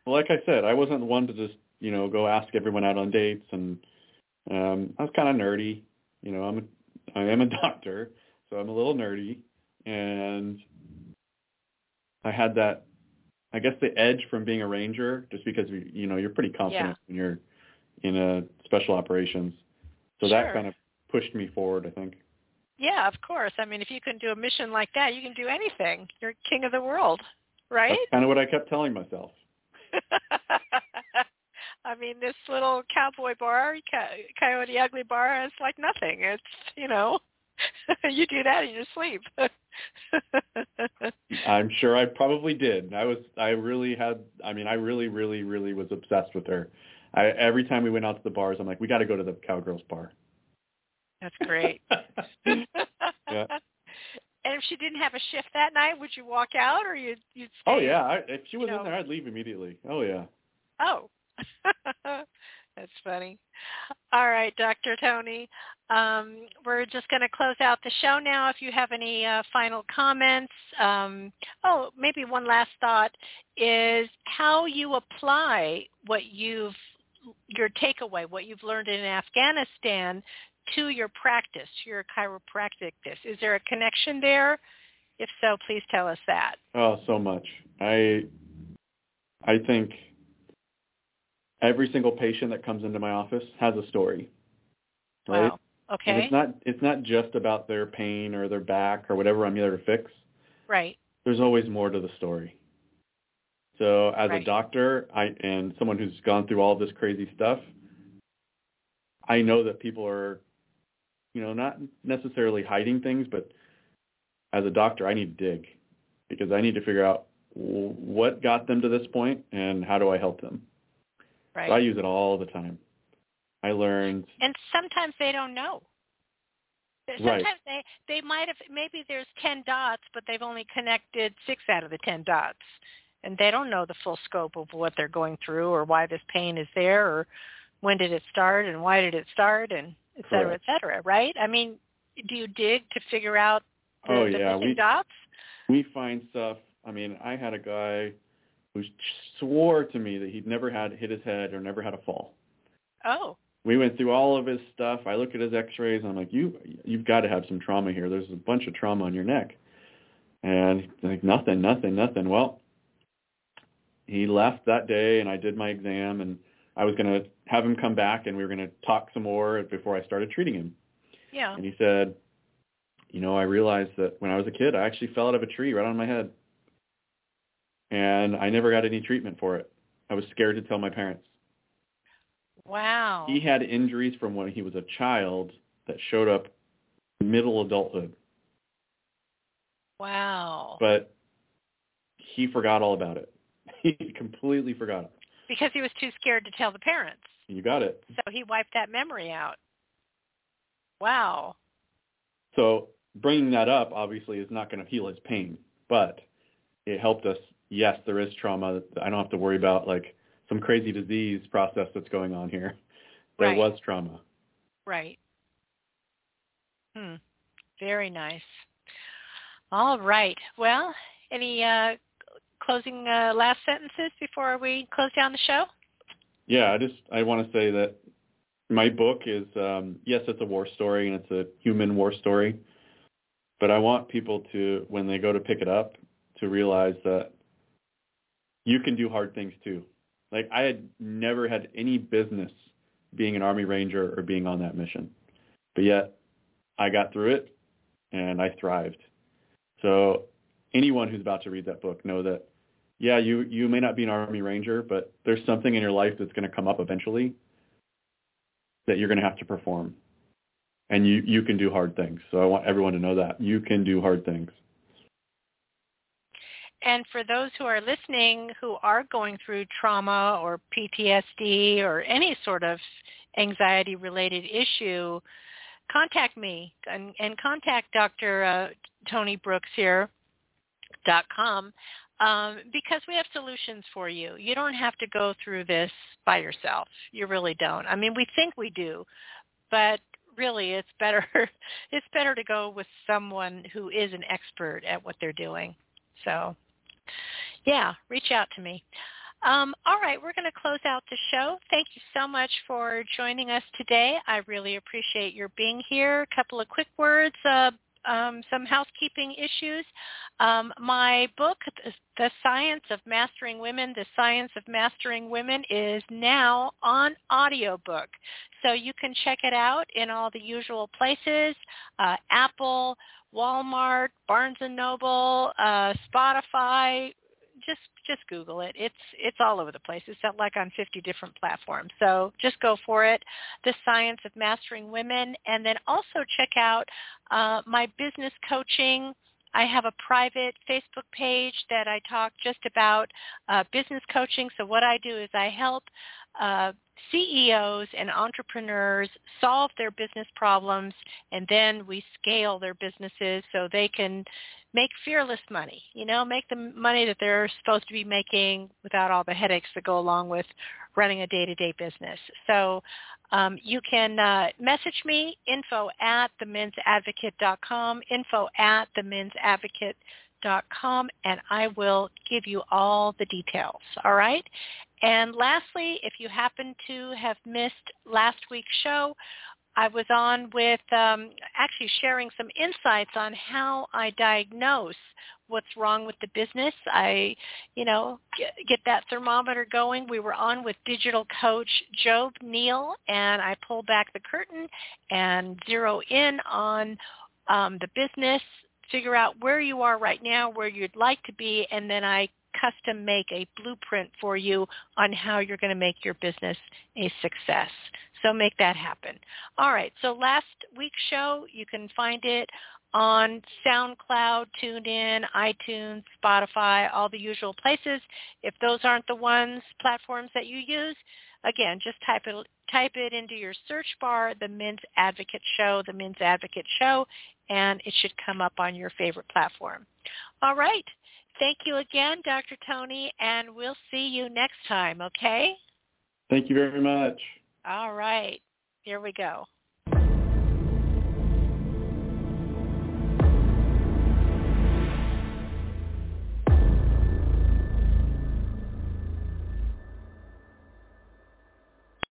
Well, like I said, I wasn't the one to just you know go ask everyone out on dates, and um, I was kind of nerdy. You know, I'm a, I am a *laughs* doctor, so I'm a little nerdy, and I had that, I guess, the edge from being a ranger, just because you you know you're pretty confident when you're in a special operations. So that kind of pushed me forward. I think. Yeah, of course. I mean, if you can do a mission like that, you can do anything. You're king of the world, right? That's kind of what I kept telling myself. *laughs* I mean, this little cowboy bar, Coyote Ugly bar, is like nothing. It's you know, *laughs* you do that in your sleep. *laughs* I'm sure I probably did. I was, I really had, I mean, I really, really, really was obsessed with her. I, every time we went out to the bars, I'm like, we got to go to the Cowgirls bar. That's great. *laughs* yeah. And if she didn't have a shift that night, would you walk out or you'd you'd oh, stay? Oh yeah, I, if she was you know. in there, I'd leave immediately. Oh yeah. Oh, *laughs* that's funny. All right, Dr. Tony. Um, we're just going to close out the show now. If you have any uh, final comments, um, oh, maybe one last thought is how you apply what you've your takeaway, what you've learned in Afghanistan to your practice, to your chiropractic. This Is there a connection there? If so, please tell us that. Oh, so much. I I think every single patient that comes into my office has a story. Right? Wow. Okay. And it's not it's not just about their pain or their back or whatever I'm there to fix. Right. There's always more to the story. So as Right. a doctor, I and someone who's gone through all this crazy stuff, I know that people are, you know, not necessarily hiding things, but as a doctor, I need to dig because I need to figure out what got them to this point and how do I help them. Right. So I use it all the time. I learned and sometimes they don't know. Sometimes they they might have maybe there's ten dots, but they've only connected six out of the ten dots, and they don't know the full scope of what they're going through or why this pain is there or when did it start and why did it start and et cetera, et cetera. Right? I mean, do you dig to figure out oh, the, Oh, the yeah, missing we- dots? we find stuff. I mean, I had a guy who swore to me that he'd never had hit his head or never had a fall. Oh, We went through all of his stuff. I looked at his X-rays. I'm like, you, you've got to have some trauma here. There's a bunch of trauma on your neck. And he's like, nothing, nothing, nothing. Well, he left that day, and I did my exam, and I was going to have him come back, and we were going to talk some more before I started treating him. yeah. And he said, you know, I realized that when I was a kid, I actually fell out of a tree right on my head. And I never got any treatment for it. I was scared to tell my parents. Wow. He had injuries from when he was a child that showed up middle adulthood, wow. but he forgot all about it. *laughs* He completely forgot it. because he was too scared to tell the parents. You got it. So he wiped that memory out. Wow. So bringing that up obviously is not going to heal his pain, but it helped us. Yes, there is trauma. I don't have to worry about like some crazy disease process that's going on here. There Right. was trauma. Right. Hmm. Very nice. All right. Well, any uh, closing uh, last sentences before we close down the show? Yeah, I just I want to say that my book is um, yes, it's a war story and it's a human war story, but I want people to when they go to pick it up to realize that you can do hard things too. Like I had never had any business being an army ranger or being on that mission, but yet I got through it and I thrived. So anyone who's about to read that book know that yeah, you you may not be an army ranger, but there's something in your life that's going to come up eventually that you're going to have to perform. And you you can do hard things. So I want everyone to know that you can do hard things. And for those who are listening who are going through trauma or PTSD or any sort of anxiety related issue, contact me and, and contact Dr. Uh, Tony Brooks here dot com um, because we have solutions for you. You don't have to go through this by yourself. You really don't. I mean, we think we do, but really, it's better. *laughs* it's better to go with someone who is an expert at what they're doing. So, yeah, reach out to me. Um, all right, we're going to close out the show. Thank you so much for joining us today. I really appreciate your being here. A couple of quick words uh, um, some housekeeping issues. Um, my book, The Science of Mastering Women, The Science of Mastering Women is now on audiobook. So you can check it out in all the usual places, uh, Apple, Walmart, Barnes & Noble, uh, Spotify, just just Google it. It's it's all over the place. It's like on 50 different platforms. So just go for it. The Science of Mastering Women, and then also check out uh, my business coaching. I have a private Facebook page that I talk just about uh, business coaching. So what I do is I help uh, CEOs and entrepreneurs solve their business problems, and then we scale their businesses so they can make fearless money, you know, make the money that they're supposed to be making without all the headaches that go along with running a day-to-day business. So um, you can uh, message me, info at themensadvocate.com, info at themensadvocate.com, and I will give you all the details, all right? And lastly, if you happen to have missed last week's show, I was on with um, actually sharing some insights on how I diagnose what's wrong with the business. I, you know, get, get that thermometer going. We were on with digital coach Job Neal, and I pull back the curtain and zero in on um, the business, figure out where you are right now, where you'd like to be, and then I custom make a blueprint for you on how you're going to make your business a success. So make that happen. All right. So last week's show, you can find it on SoundCloud, TuneIn, iTunes, Spotify, all the usual places. If those aren't the ones, platforms that you use, again, just type it type it into your search bar, the Men's Advocate Show, the Men's Advocate Show, and it should come up on your favorite platform. All right. Thank you again, Dr. Tony, and we'll see you next time, okay? Thank you very much. All right. Here we go.